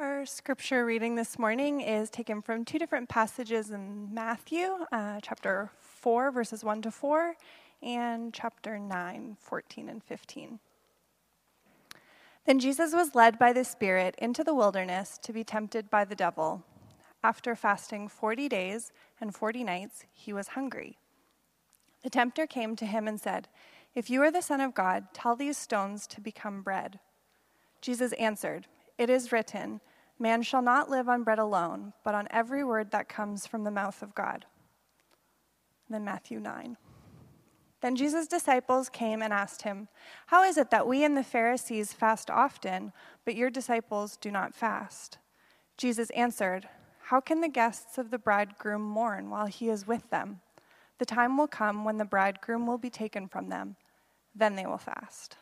Our scripture reading this morning is taken from two different passages in Matthew, uh, chapter 4, verses 1 to 4, and chapter 9, 14 and 15. Then Jesus was led by the Spirit into the wilderness to be tempted by the devil. After fasting 40 days and 40 nights, he was hungry. The tempter came to him and said, If you are the Son of God, tell these stones to become bread. Jesus answered, It is written, Man shall not live on bread alone, but on every word that comes from the mouth of God. And then Matthew 9. Then Jesus' disciples came and asked him, How is it that we and the Pharisees fast often, but your disciples do not fast? Jesus answered, How can the guests of the bridegroom mourn while he is with them? The time will come when the bridegroom will be taken from them. Then they will fast.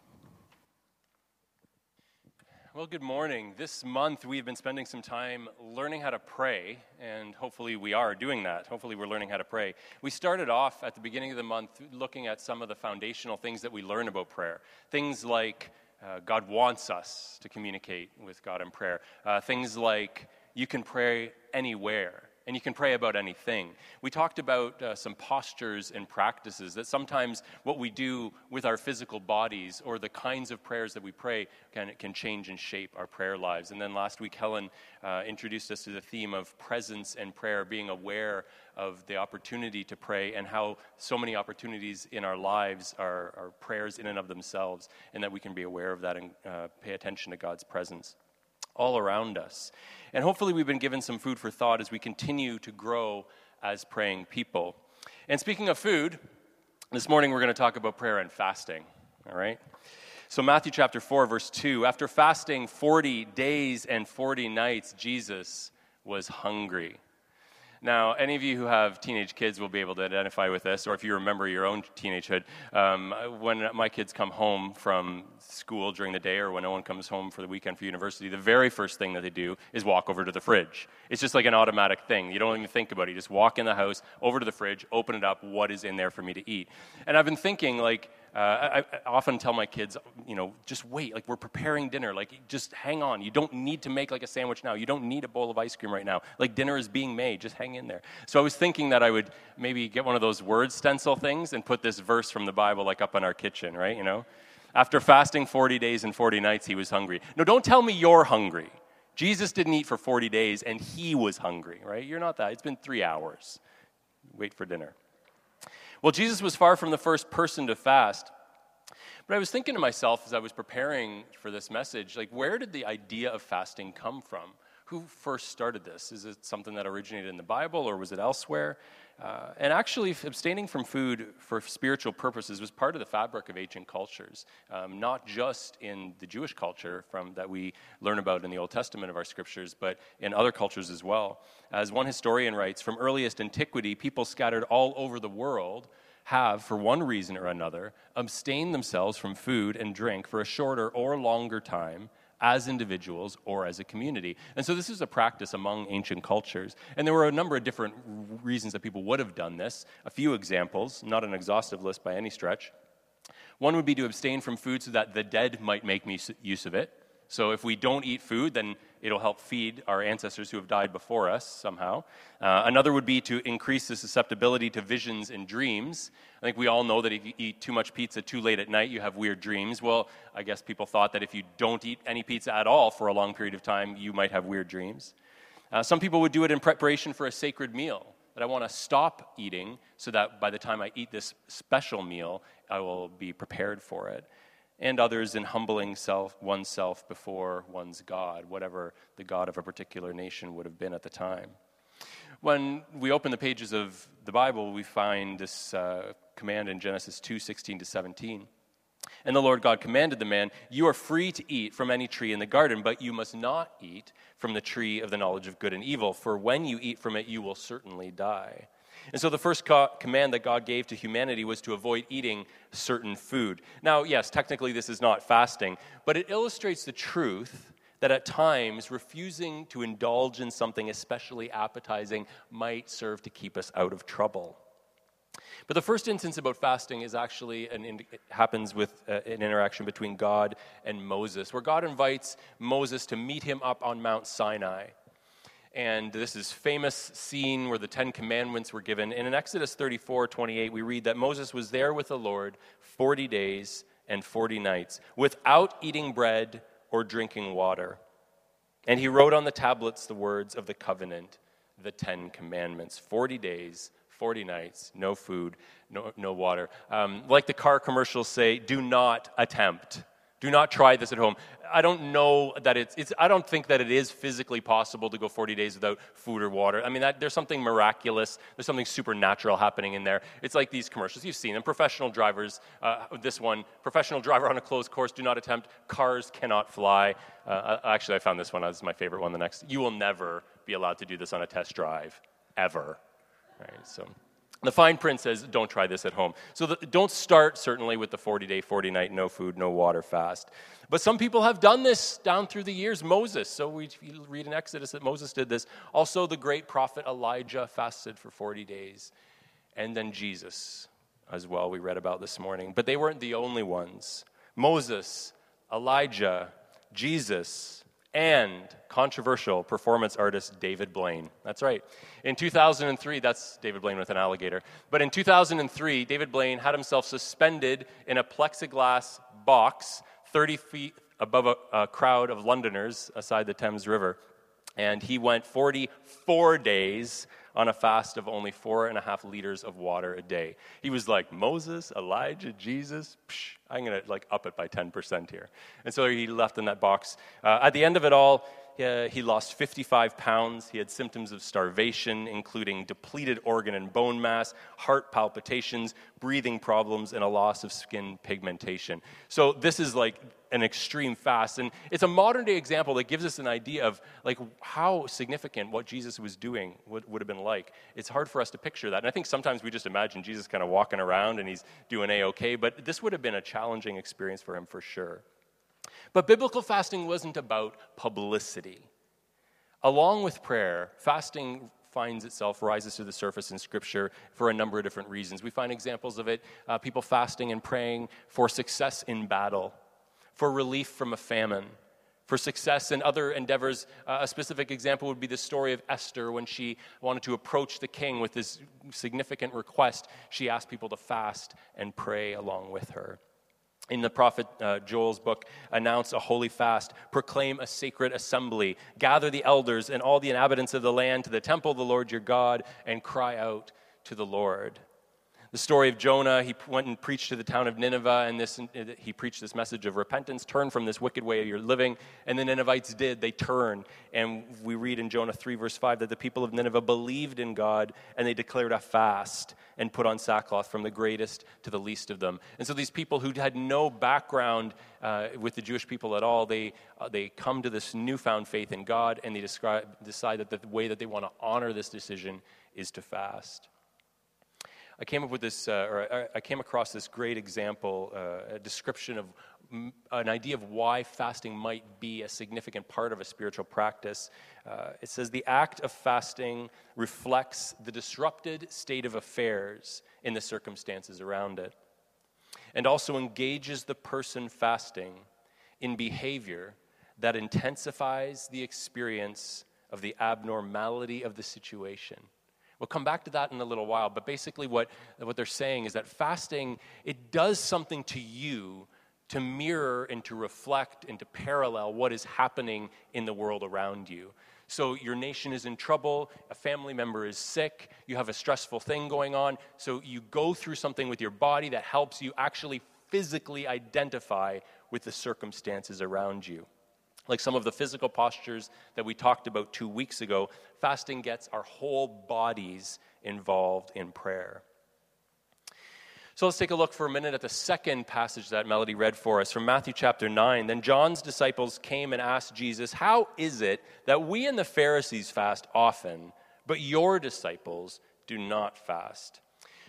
Well, good morning. This month we've been spending some time learning how to pray, and hopefully we are doing that. Hopefully we're learning how to pray. We started off at the beginning of the month looking at some of the foundational things that we learn about prayer. Things like uh, God wants us to communicate with God in prayer, uh, things like you can pray anywhere and you can pray about anything. We talked about uh, some postures and practices that sometimes what we do with our physical bodies or the kinds of prayers that we pray can, can change and shape our prayer lives. And then last week, Helen uh, introduced us to the theme of presence and prayer, being aware of the opportunity to pray and how so many opportunities in our lives are, are prayers in and of themselves, and that we can be aware of that and uh, pay attention to God's presence all around us. And hopefully, we've been given some food for thought as we continue to grow as praying people. And speaking of food, this morning we're going to talk about prayer and fasting, all right? So, Matthew chapter 4, verse 2 after fasting 40 days and 40 nights, Jesus was hungry. Now, any of you who have teenage kids will be able to identify with this, or if you remember your own teenagehood. Um, when my kids come home from school during the day, or when no one comes home for the weekend for university, the very first thing that they do is walk over to the fridge. It's just like an automatic thing. You don't even think about it. You just walk in the house, over to the fridge, open it up. What is in there for me to eat? And I've been thinking, like, uh, I, I, often tell my kids, you know, just wait. Like, we're preparing dinner. Like, just hang on. You don't need to make like a sandwich now. You don't need a bowl of ice cream right now. Like, dinner is being made. Just hang in there. So I was thinking that I would maybe get one of those word stencil things and put this verse from the Bible like up in our kitchen, right? You know? After fasting 40 days and 40 nights, he was hungry. No, don't tell me you're hungry. Jesus didn't eat for 40 days and he was hungry, right? You're not that. It's been three hours. Wait for dinner. Well, Jesus was far from the first person to fast. But I was thinking to myself as I was preparing for this message, like, where did the idea of fasting come from? Who first started this? Is it something that originated in the Bible or was it elsewhere? Uh, and actually, abstaining from food for spiritual purposes was part of the fabric of ancient cultures, um, not just in the Jewish culture from, that we learn about in the Old Testament of our scriptures, but in other cultures as well. As one historian writes, from earliest antiquity, people scattered all over the world have, for one reason or another, abstained themselves from food and drink for a shorter or longer time as individuals or as a community. And so this is a practice among ancient cultures. And there were a number of different reasons that people would have done this. A few examples, not an exhaustive list by any stretch. One would be to abstain from food so that the dead might make use of it. So if we don't eat food, then it'll help feed our ancestors who have died before us somehow. Uh, another would be to increase the susceptibility to visions and dreams. I think we all know that if you eat too much pizza too late at night, you have weird dreams. Well, I guess people thought that if you don't eat any pizza at all for a long period of time, you might have weird dreams. Uh, some people would do it in preparation for a sacred meal. That I want to stop eating so that by the time I eat this special meal, I will be prepared for it and others in humbling self, oneself before one's God, whatever the God of a particular nation would have been at the time. When we open the pages of the Bible, we find this uh, command in Genesis 2 16 to 17. And the Lord God commanded the man, You are free to eat from any tree in the garden, but you must not eat from the tree of the knowledge of good and evil, for when you eat from it, you will certainly die. And so the first co- command that God gave to humanity was to avoid eating certain food. Now, yes, technically this is not fasting, but it illustrates the truth that at times refusing to indulge in something especially appetizing might serve to keep us out of trouble. But the first instance about fasting is actually an, happens with uh, an interaction between God and Moses, where God invites Moses to meet him up on Mount Sinai. And this is famous scene where the Ten Commandments were given. And in Exodus 34 28, we read that Moses was there with the Lord 40 days and 40 nights without eating bread or drinking water. And he wrote on the tablets the words of the covenant, the Ten Commandments 40 days, 40 nights, no food, no, no water. Um, like the car commercials say, do not attempt. Do not try this at home. I don't know that it's, it's, I don't think that it is physically possible to go 40 days without food or water. I mean, that, there's something miraculous, there's something supernatural happening in there. It's like these commercials. You've seen them. Professional drivers, uh, this one, professional driver on a closed course, do not attempt. Cars cannot fly. Uh, actually, I found this one as my favorite one the next. You will never be allowed to do this on a test drive, ever. Right, so. The fine print says, don't try this at home. So the, don't start, certainly, with the 40 day, 40 night, no food, no water fast. But some people have done this down through the years. Moses, so we read in Exodus that Moses did this. Also, the great prophet Elijah fasted for 40 days. And then Jesus, as well, we read about this morning. But they weren't the only ones. Moses, Elijah, Jesus, and controversial performance artist David Blaine. That's right. In 2003, that's David Blaine with an alligator. But in 2003, David Blaine had himself suspended in a plexiglass box 30 feet above a, a crowd of Londoners aside the Thames River. And he went 44 days on a fast of only four and a half liters of water a day. He was like, Moses, Elijah, Jesus, psh, I'm going to like up it by 10% here. And so he left in that box. Uh, at the end of it all, uh, he lost 55 pounds. He had symptoms of starvation, including depleted organ and bone mass, heart palpitations, breathing problems, and a loss of skin pigmentation. So this is like an extreme fast, and it's a modern day example that gives us an idea of like how significant what Jesus was doing would, would have been like. It's hard for us to picture that, and I think sometimes we just imagine Jesus kind of walking around and he's doing a okay, but this would have been a challenging experience for him for sure. But biblical fasting wasn't about publicity. Along with prayer, fasting finds itself, rises to the surface in Scripture for a number of different reasons. We find examples of it uh, people fasting and praying for success in battle, for relief from a famine, for success in other endeavors. Uh, a specific example would be the story of Esther when she wanted to approach the king with this significant request. She asked people to fast and pray along with her in the prophet uh, Joel's book, announce a holy fast, proclaim a sacred assembly, gather the elders and all the inhabitants of the land to the temple of the Lord your God, and cry out to the Lord the story of Jonah. He went and preached to the town of Nineveh, and this, he preached this message of repentance turn from this wicked way you're living. And the Ninevites did. They turn. And we read in Jonah 3, verse 5, that the people of Nineveh believed in God, and they declared a fast and put on sackcloth from the greatest to the least of them. And so these people who had no background uh, with the Jewish people at all, they, uh, they come to this newfound faith in God, and they describe, decide that the way that they want to honor this decision is to fast. I came up with this, uh, or I came across this great example, uh, a description of an idea of why fasting might be a significant part of a spiritual practice. Uh, it says the act of fasting reflects the disrupted state of affairs in the circumstances around it, and also engages the person fasting in behavior that intensifies the experience of the abnormality of the situation. We'll come back to that in a little while, but basically what, what they're saying is that fasting, it does something to you to mirror and to reflect and to parallel what is happening in the world around you. So your nation is in trouble, a family member is sick, you have a stressful thing going on, so you go through something with your body that helps you actually physically identify with the circumstances around you. Like some of the physical postures that we talked about two weeks ago, fasting gets our whole bodies involved in prayer. So let's take a look for a minute at the second passage that Melody read for us from Matthew chapter 9. Then John's disciples came and asked Jesus, How is it that we and the Pharisees fast often, but your disciples do not fast?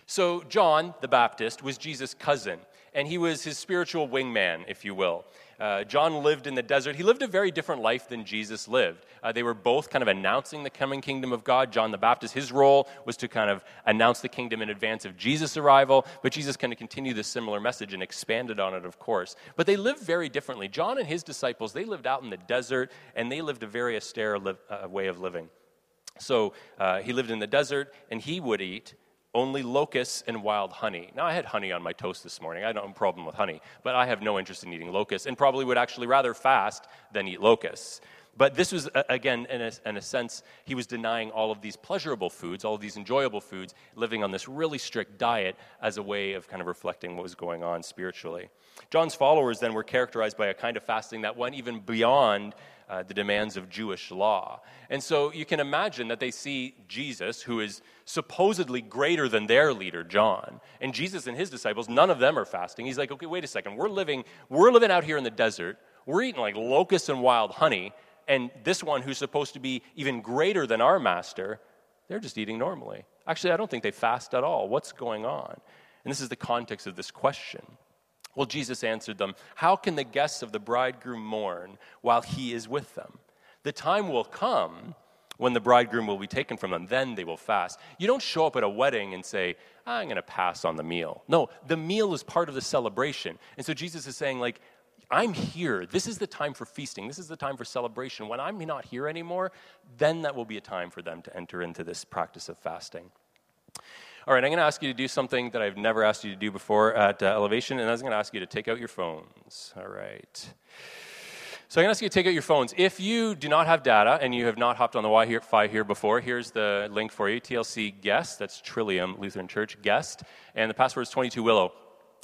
So, John the Baptist was Jesus' cousin. And he was his spiritual wingman, if you will. Uh, John lived in the desert. He lived a very different life than Jesus lived. Uh, they were both kind of announcing the coming kingdom of God. John the Baptist, his role was to kind of announce the kingdom in advance of Jesus' arrival, but Jesus kind of continued this similar message and expanded on it, of course. But they lived very differently. John and his disciples, they lived out in the desert, and they lived a very austere li- uh, way of living. So uh, he lived in the desert, and he would eat only locusts and wild honey. Now, I had honey on my toast this morning. I don't have a problem with honey, but I have no interest in eating locusts and probably would actually rather fast than eat locusts. But this was, again, in a, in a, sense, he was denying all of these pleasurable foods, all of these enjoyable foods, living on this really strict diet as a way of kind of reflecting what was going on spiritually. John's followers then were characterized by a kind of fasting that went even beyond uh, the demands of Jewish law. And so you can imagine that they see Jesus, who is supposedly greater than their leader, John. And Jesus and his disciples, none of them are fasting. He's like, okay, wait a second. We're living, we're living out here in the desert. We're eating like locusts and wild honey. And this one, who's supposed to be even greater than our master, they're just eating normally. Actually, I don't think they fast at all. What's going on? And this is the context of this question. Well, Jesus answered them, How can the guests of the bridegroom mourn while he is with them? The time will come when the bridegroom will be taken from them. Then they will fast. You don't show up at a wedding and say, I'm going to pass on the meal. No, the meal is part of the celebration. And so Jesus is saying, like, I'm here. This is the time for feasting. This is the time for celebration. When I'm not here anymore, then that will be a time for them to enter into this practice of fasting. All right, I'm going to ask you to do something that I've never asked you to do before at uh, Elevation, and I was going to ask you to take out your phones. All right. So I'm going to ask you to take out your phones. If you do not have data and you have not hopped on the Wi-Fi here before, here's the link for you: TLC Guest. That's Trillium Lutheran Church Guest, and the password is 22 Willow.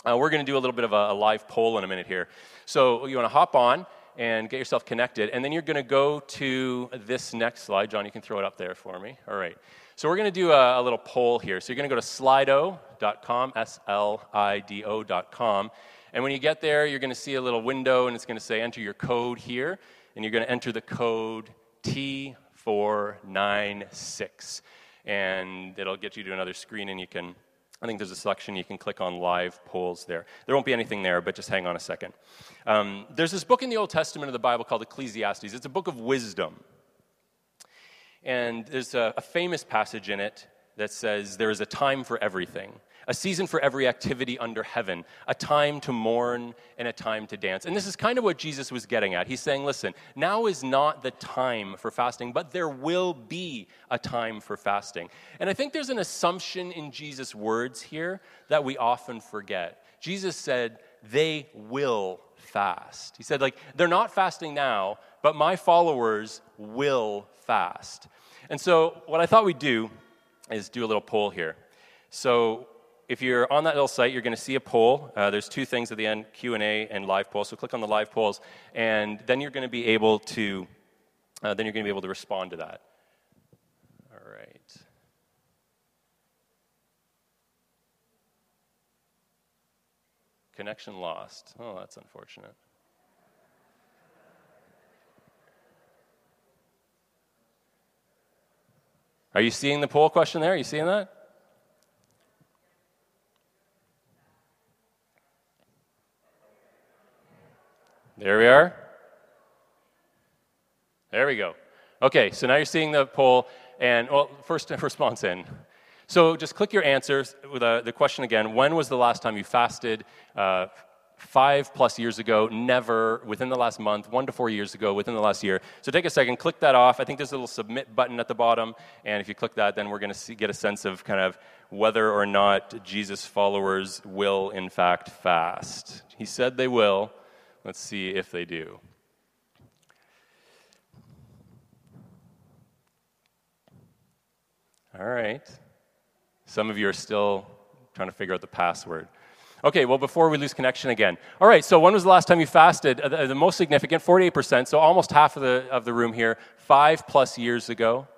Uh, we're going to do a little bit of a, a live poll in a minute here. So you want to hop on and get yourself connected, and then you're going to go to this next slide. John, you can throw it up there for me. All right. So we're going to do a, a, little poll here. So you're going to go to slido.com, S L I D O.com. And when you get there, you're going to see a little window and it's going to say enter your code here. And you're going to enter the code T496. And it'll get you to another screen and you can, I think there's a selection you can click on live polls there. There won't be anything there, but just hang on a second. Um, there's this book in the Old Testament of the Bible called Ecclesiastes. It's a book of wisdom. And there's a, a famous passage in it that says, There is a time for everything, a season for every activity under heaven, a time to mourn and a time to dance. And this is kind of what Jesus was getting at. He's saying, Listen, now is not the time for fasting, but there will be a time for fasting. And I think there's an assumption in Jesus' words here that we often forget. Jesus said, They will fast. He said, like, they're not fasting now, but my followers will fast. And so, what I thought we'd do is do a little poll here. So, if you're on that little site, you're going to see a poll. Uh, there's two things at the end: Q and live poll. So click on the live polls, and then you're going to be able to, uh, then you're going to be able to respond to that. All right. Connection lost. Oh, that's unfortunate. Are you seeing the poll question there? Are you seeing that? There we are. There we go. Okay, so now you're seeing the poll, and well, first response in. So just click your answers with uh, the question again. When was the last time you fasted? Uh, five plus years ago, never, within the last month, one to four years ago, within the last year. So take a second, click that off. I think there's a little submit button at the bottom, and if you click that, then we're going to get a sense of kind of whether or not Jesus' followers will, in fact, fast. He said they will. Let's see if they do. All right. Some of you are still trying to figure out the password. Okay, well, before we lose connection again. All right, so when was the last time you fasted? Uh, the, the most significant, 48%, so almost half of the, of the room here, five plus years ago.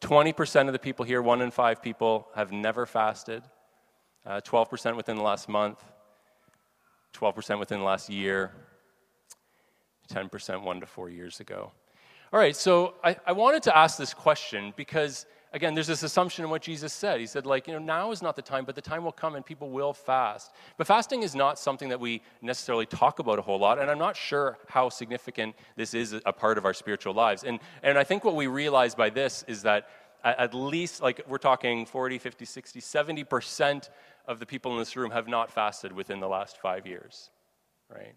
20% of the people here, one in five people, have never fasted. Uh, 12% within the last month. 12% within the last year. 10% one to four years ago. All right, so I, I wanted to ask this question because again, there's this assumption in what Jesus said. He said, like, you know, now is not the time, but the time will come and people will fast. But fasting is not something that we necessarily talk about a whole lot, and I'm not sure how significant this is a part of our spiritual lives. And, and I think what we realize by this is that at least, like, we're talking 40, 50, 60, 70% of the people in this room have not fasted within the last five years, right?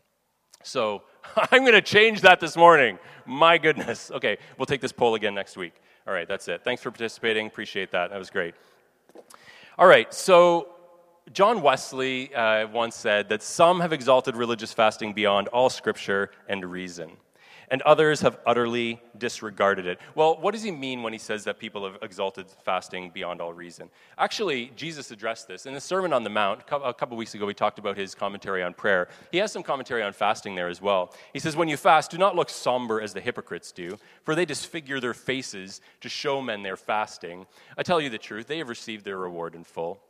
So I'm going to change that this morning. My goodness. Okay, we'll take this poll again next week. All right, that's it. Thanks for participating. Appreciate that. That was great. All right, so John Wesley uh, once said that some have exalted religious fasting beyond all scripture and reason and others have utterly disregarded it. Well, what does he mean when he says that people have exalted fasting beyond all reason? Actually, Jesus addressed this in the Sermon on the Mount. A couple weeks ago, we talked about his commentary on prayer. He has some commentary on fasting there as well. He says, When you fast, do not look somber as the hypocrites do, for they disfigure their faces to show men they're fasting. I tell you the truth, they have received their reward in full.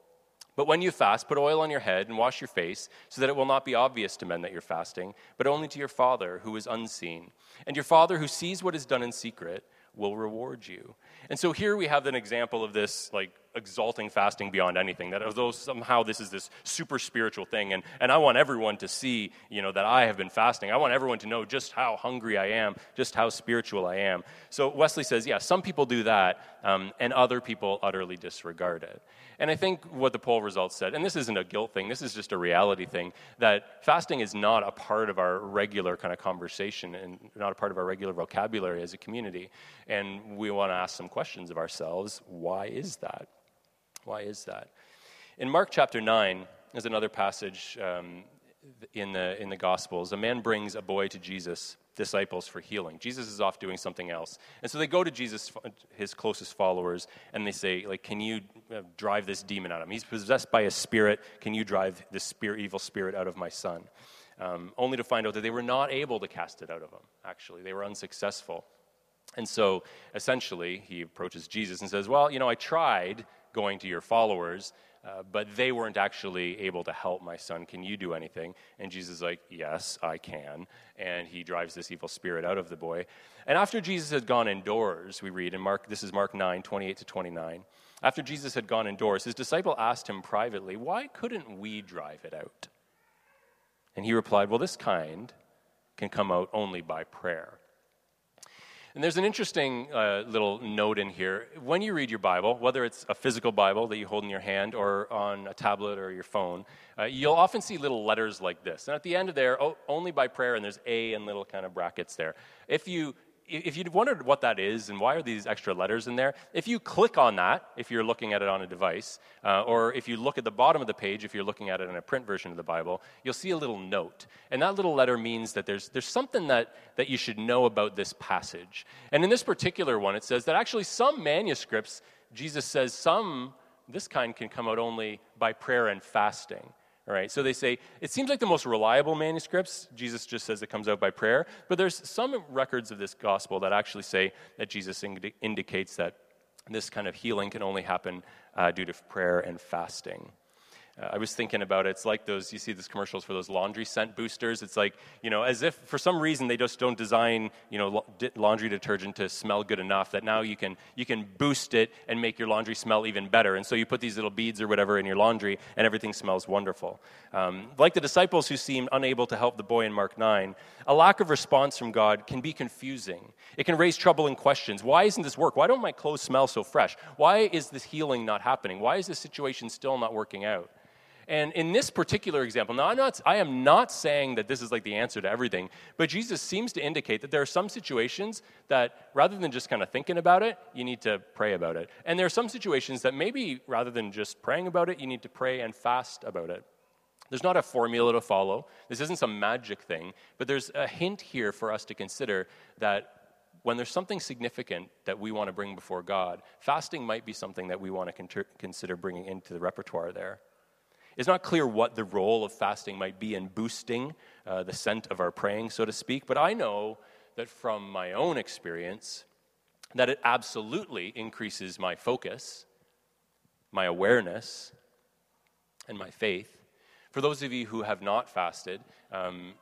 But when you fast, put oil on your head and wash your face, so that it will not be obvious to men that you're fasting, but only to your Father who is unseen. And your Father who sees what is done in secret will reward you. And so here we have an example of this, like, exalting fasting beyond anything, that although somehow this is this super spiritual thing, and, and I want everyone to see, you know, that I have been fasting. I want everyone to know just how hungry I am, just how spiritual I am. So Wesley says, yeah, some people do that, um, and other people utterly disregard it. And I think what the poll results said, and this isn't a guilt thing, this is just a reality thing, that fasting is not a part of our regular kind of conversation and not a part of our regular vocabulary as a community. And we want to ask some questions of ourselves. Why is that? Why is that? In Mark chapter 9, there's another passage um, in, the, in the Gospels. A man brings a boy to Jesus disciples for healing. Jesus is off doing something else. And so they go to Jesus, his closest followers, and they say, like, can you uh, drive this demon out of him? He's possessed by a spirit. Can you drive this spirit, evil spirit out of my son? Um, only to find out that they were not able to cast it out of him, actually. They were unsuccessful. And so essentially, he approaches Jesus and says, Well, you know, I tried going to your followers, uh, but they weren't actually able to help my son. Can you do anything? And Jesus is like, Yes, I can. And he drives this evil spirit out of the boy. And after Jesus had gone indoors, we read in Mark, this is Mark 9, 28 to 29. After Jesus had gone indoors, his disciple asked him privately, Why couldn't we drive it out? And he replied, Well, this kind can come out only by prayer. And there's an interesting uh, little note in here. When you read your Bible, whether it's a physical Bible that you hold in your hand or on a tablet or your phone, uh, you'll often see little letters like this. And at the end of there, oh, only by prayer, and there's A and little kind of brackets there. If you if you wondered what that is and why are these extra letters in there, if you click on that, if you're looking at it on a device, uh, or if you look at the bottom of the page, if you're looking at it in a print version of the Bible, you'll see a little note. And that little letter means that there's, there's something that, that you should know about this passage. And in this particular one, it says that actually some manuscripts, Jesus says some, this kind can come out only by prayer and fasting. All right, so they say it seems like the most reliable manuscripts. Jesus just says it comes out by prayer, but there's some records of this gospel that actually say that Jesus indi- indicates that this kind of healing can only happen uh, due to prayer and fasting. I was thinking about it. It's like those, you see these commercials for those laundry scent boosters. It's like, you know, as if for some reason they just don't design, you know, laundry detergent to smell good enough that now you can, you can boost it and make your laundry smell even better. And so you put these little beads or whatever in your laundry and everything smells wonderful. Um, like the disciples who seemed unable to help the boy in Mark 9, a lack of response from God can be confusing. It can raise troubling questions. Why isn't this work? Why don't my clothes smell so fresh? Why is this healing not happening? Why is this situation still not working out? And in this particular example, now I'm not, I am not saying that this is like the answer to everything, but Jesus seems to indicate that there are some situations that rather than just kind of thinking about it, you need to pray about it. And there are some situations that maybe rather than just praying about it, you need to pray and fast about it. There's not a formula to follow. This isn't some magic thing, but there's a hint here for us to consider that when there's something significant that we want to bring before God, fasting might be something that we want to consider bringing into the repertoire there. It's not clear what the role of fasting might be in boosting uh, the scent of our praying, so to speak, but I know that from my own experience, that it absolutely increases my focus, my awareness, and my faith. For those of you who have not fasted, um,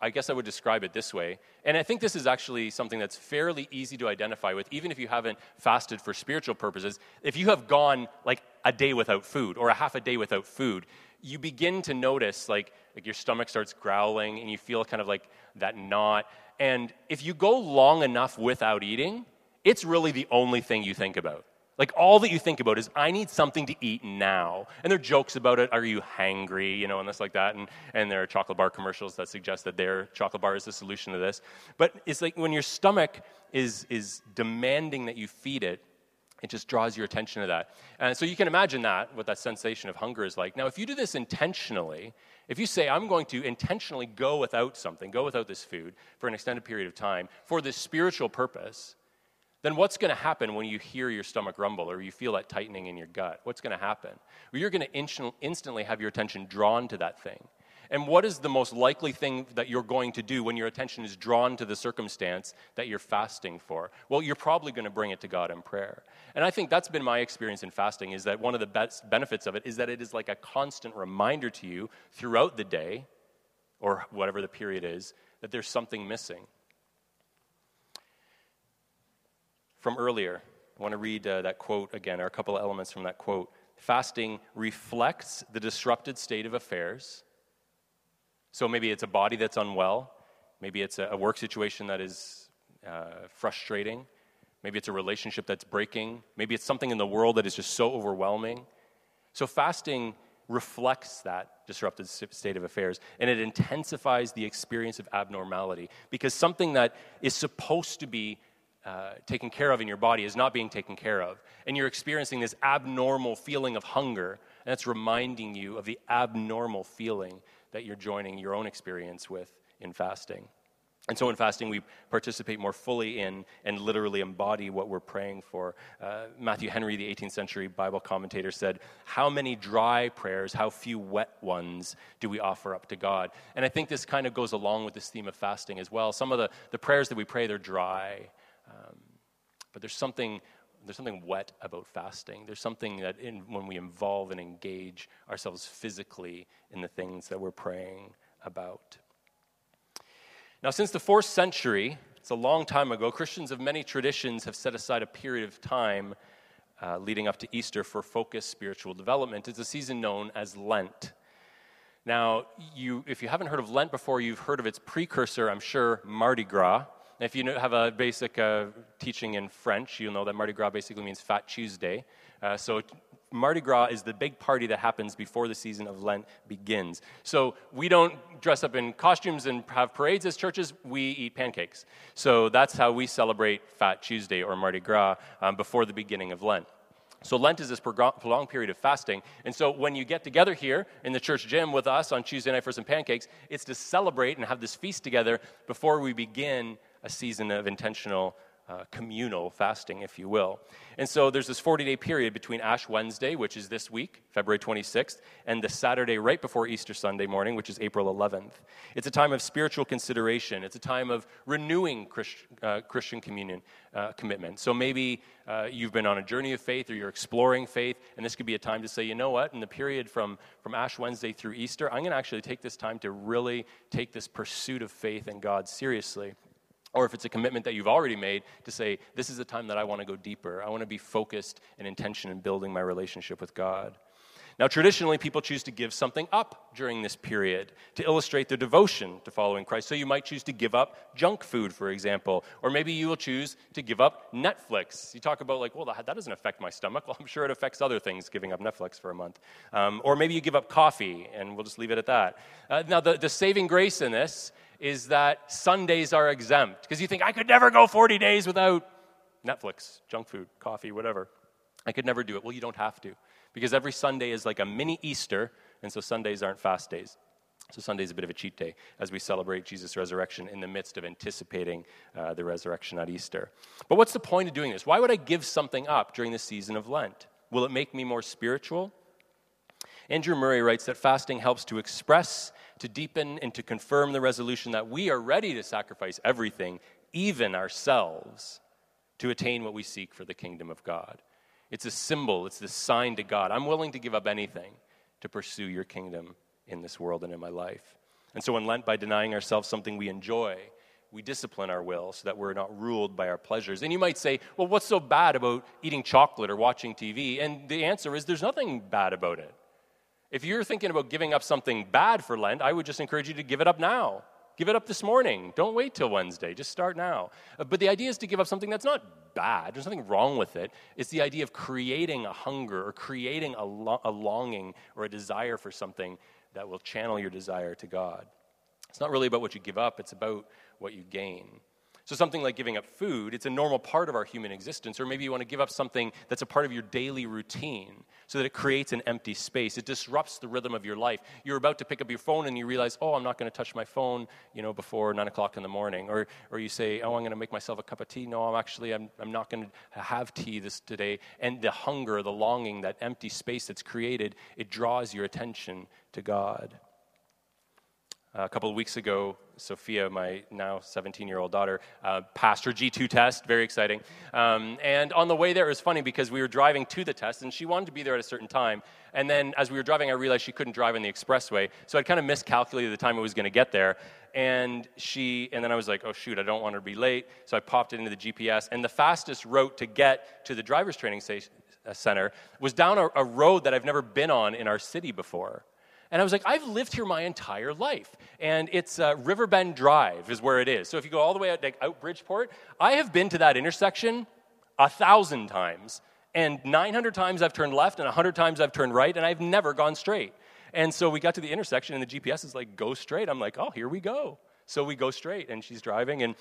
I guess I would describe it this way. And I think this is actually something that's fairly easy to identify with, even if you haven't fasted for spiritual purposes. If you have gone like a day without food or a half a day without food, you begin to notice like, like your stomach starts growling and you feel kind of like that knot. And if you go long enough without eating, it's really the only thing you think about. Like all that you think about is, I need something to eat now. And there are jokes about it. Are you hangry? You know, and this like that. And, and there are chocolate bar commercials that suggest that their chocolate bar is the solution to this. But it's like when your stomach is, is demanding that you feed it, it just draws your attention to that. And so you can imagine that, what that sensation of hunger is like. Now, if you do this intentionally, if you say, I'm going to intentionally go without something, go without this food for an extended period of time for this spiritual purpose, then what's going to happen when you hear your stomach rumble or you feel that tightening in your gut? What's going to happen? Well, you're going to in- instantly have your attention drawn to that thing. And what is the most likely thing that you're going to do when your attention is drawn to the circumstance that you're fasting for? Well, you're probably going to bring it to God in prayer. And I think that's been my experience in fasting is that one of the best benefits of it is that it is like a constant reminder to you throughout the day or whatever the period is that there's something missing. From earlier. I want to read uh, that quote again, or a couple of elements from that quote. Fasting reflects the disrupted state of affairs. So maybe it's a body that's unwell, maybe it's a, a work situation that is uh, frustrating, maybe it's a relationship that's breaking, maybe it's something in the world that is just so overwhelming. So fasting reflects that disrupted state of affairs and it intensifies the experience of abnormality because something that is supposed to be uh, taken care of in your body is not being taken care of. And you're experiencing this abnormal feeling of hunger, and that's reminding you of the abnormal feeling that you're joining your own experience with in fasting. And so in fasting, we participate more fully in and literally embody what we're praying for. Uh, Matthew Henry, the 18th century Bible commentator, said, How many dry prayers, how few wet ones do we offer up to God? And I think this kind of goes along with this theme of fasting as well. Some of the, the prayers that we pray, they're dry. But there's something, there's something wet about fasting. There's something that in, when we involve and engage ourselves physically in the things that we're praying about. Now, since the fourth century, it's a long time ago, Christians of many traditions have set aside a period of time uh, leading up to Easter for focused spiritual development. It's a season known as Lent. Now, you, if you haven't heard of Lent before, you've heard of its precursor, I'm sure, Mardi Gras. If you have a basic uh, teaching in French, you'll know that Mardi Gras basically means Fat Tuesday. Uh, so Mardi Gras is the big party that happens before the season of Lent begins. So we don't dress up in costumes and have parades as churches, we eat pancakes. So that's how we celebrate Fat Tuesday or Mardi Gras um, before the beginning of Lent. So Lent is this prolonged period of fasting. And so when you get together here in the church gym with us on Tuesday night for some pancakes, it's to celebrate and have this feast together before we begin a season of intentional uh, communal fasting, if you will. And so there's this 40 day period between Ash Wednesday, which is this week, February 26th, and the Saturday right before Easter Sunday morning, which is April 11th. It's a time of spiritual consideration, it's a time of renewing Christ, uh, Christian communion uh, commitment. So maybe uh, you've been on a journey of faith or you're exploring faith, and this could be a time to say, you know what, in the period from, from Ash Wednesday through Easter, I'm going to actually take this time to really take this pursuit of faith in God seriously or if it's a commitment that you've already made to say, This is a time that I want to go deeper. I want to be focused and intention in building my relationship with God. Now, traditionally, people choose to give something up during this period to illustrate their devotion to following Christ. So you might choose to give up junk food, for example, or maybe you will choose to give up Netflix. You talk about, like, well, that doesn't affect my stomach. Well, I'm sure it affects other things, giving up Netflix for a month. Um, or maybe you give up coffee, and we'll just leave it at that. Uh, now, the, the saving grace in this is that Sundays are exempt. Because you think, I could never go 40 days without Netflix, junk food, coffee, whatever. I could never do it. Well, you don't have to. Because every Sunday is like a mini Easter, and so Sundays aren't fast days. So Sunday is a bit of a cheat day as we celebrate Jesus' resurrection in the midst of anticipating uh, the resurrection at Easter. But what's the point of doing this? Why would I give something up during the season of Lent? Will it make me more spiritual? Andrew Murray writes that fasting helps to express to deepen and to confirm the resolution that we are ready to sacrifice everything, even ourselves, to attain what we seek for the kingdom of God. It's a symbol, it's the sign to God. I'm willing to give up anything to pursue your kingdom in this world and in my life. And so in Lent, by denying ourselves something we enjoy, we discipline our will so that we're not ruled by our pleasures. And you might say, well, what's so bad about eating chocolate or watching TV? And the answer is there's nothing bad about it. If you're thinking about giving up something bad for Lent, I would just encourage you to give it up now. Give it up this morning. Don't wait till Wednesday. Just start now. Uh, but the idea is to give up something that's not bad. There's nothing wrong with it. It's the idea of creating a hunger or creating a, lo- a longing or a desire for something that will channel your desire to God. It's not really about what you give up, it's about what you gain. So, something like giving up food, it's a normal part of our human existence. Or maybe you want to give up something that's a part of your daily routine so that it creates an empty space. It disrupts the rhythm of your life. You're about to pick up your phone and you realize, oh, I'm not going to touch my phone, you know, before 9 o'clock in the morning. Or, or you say, oh, I'm going to make myself a cup of tea. No, I'm actually, I'm, I'm not going to have tea this today. And the hunger, the longing, that empty space that's created, it draws your attention to God. A couple of weeks ago, Sophia, my now 17 year old daughter, uh, passed her G2 test. Very exciting. Um, and on the way there, it was funny because we were driving to the test and she wanted to be there at a certain time. And then as we were driving, I realized she couldn't drive on the expressway. So I'd kind of miscalculated the time it was going to get there. And she, and then I was like, oh shoot, I don't want her to be late. So I popped it into the GPS. And the fastest route to get to the driver's training station, uh, center was down a, a road that I've never been on in our city before. And I was like, I've lived here my entire life. And it's uh, Riverbend Drive is where it is. So if you go all the way out, like, out Bridgeport, I have been to that intersection a thousand times. And 900 times I've turned left, and 100 times I've turned right, and I've never gone straight. And so we got to the intersection, and the GPS is like, go straight. I'm like, oh, here we go. So we go straight, and she's driving, and,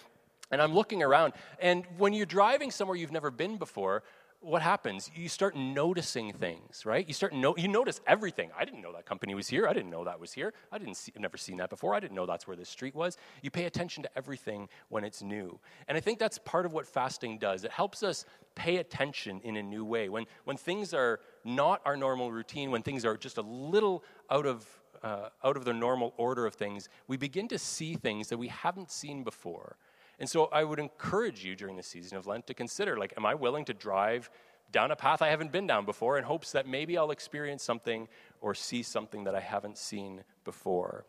and I'm looking around. And when you're driving somewhere you've never been before, what happens? You start noticing things, right? You start no, you notice everything. I didn't know that company was here. I didn't know that was here. I didn't see, I've never seen that before. I didn't know that's where this street was. You pay attention to everything when it's new, and I think that's part of what fasting does. It helps us pay attention in a new way when when things are not our normal routine, when things are just a little out of uh, out of the normal order of things, we begin to see things that we haven't seen before. And so I would encourage you during the season of Lent to consider like, am I willing to drive down a path I haven't been down before in hopes that maybe I'll experience something or see something that I haven't seen before?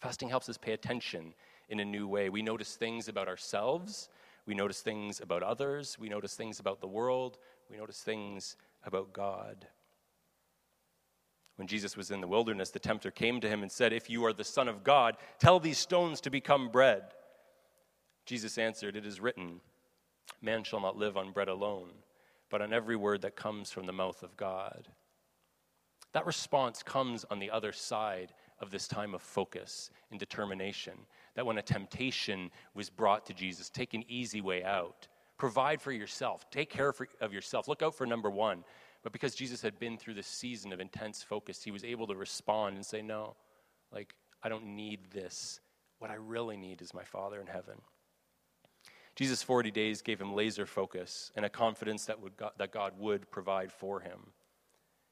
Fasting helps us pay attention in a new way. We notice things about ourselves, we notice things about others, we notice things about the world, we notice things about God. When Jesus was in the wilderness, the tempter came to him and said, If you are the Son of God, tell these stones to become bread. Jesus answered, It is written, Man shall not live on bread alone, but on every word that comes from the mouth of God. That response comes on the other side of this time of focus and determination. That when a temptation was brought to Jesus, take an easy way out. Provide for yourself. Take care of yourself. Look out for number one. But because Jesus had been through this season of intense focus, he was able to respond and say, No, like, I don't need this. What I really need is my Father in heaven. Jesus' 40 days gave him laser focus and a confidence that, would that God would provide for him.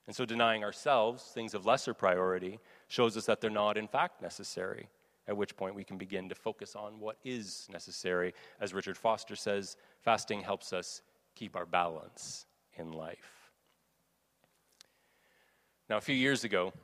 And so, denying ourselves things of lesser priority shows us that they're not, in fact, necessary, at which point we can begin to focus on what is necessary. As Richard Foster says, fasting helps us keep our balance in life. Now, a few years ago,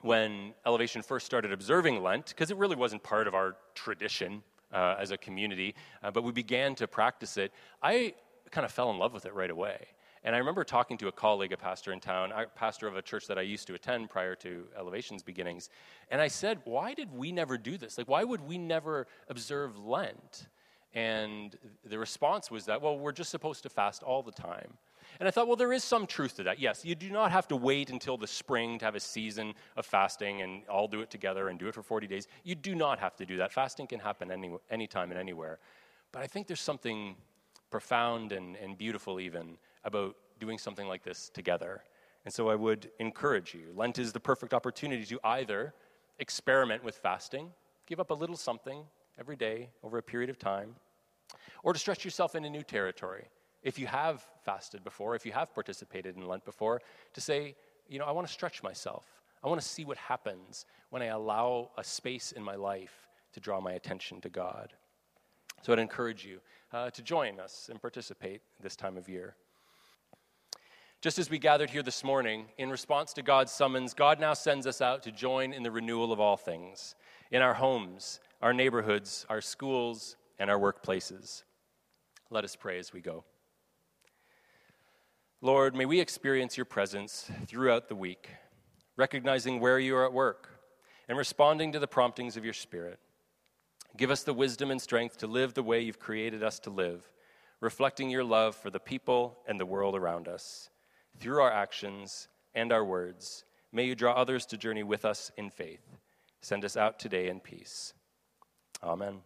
when Elevation first started observing Lent, because it really wasn't part of our tradition uh, as a community, uh, but we began to practice it. I kind of fell in love with it right away. And I remember talking to a colleague, a pastor in town, a pastor of a church that I used to attend prior to Elevation's beginnings. And I said, Why did we never do this? Like, why would we never observe Lent? And the response was that, well, we're just supposed to fast all the time. And I thought, well, there is some truth to that. Yes, you do not have to wait until the spring to have a season of fasting and all do it together and do it for 40 days. You do not have to do that. Fasting can happen any, anytime and anywhere. But I think there's something profound and, and beautiful, even, about doing something like this together. And so I would encourage you. Lent is the perfect opportunity to either experiment with fasting, give up a little something every day over a period of time, or to stretch yourself into new territory if you have fasted before, if you have participated in Lent before, to say, you know, I want to stretch myself. I want to see what happens when I allow a space in my life to draw my attention to God. So I'd encourage you uh, to join us and participate this time of year. Just as we gathered here this morning, in response to God's summons, God now sends us out to join in the renewal of all things. in our homes, our neighborhoods, our schools, and our workplaces. Let us pray as we go. Lord, may we experience your presence throughout the week, recognizing where you are at work and responding to the promptings of your Spirit. Give us the wisdom and strength to live the way you've created us to live, reflecting your love for the people and the world around us. Through our actions and our words, may you draw others to journey with us in faith. Send us out today in peace. Amen.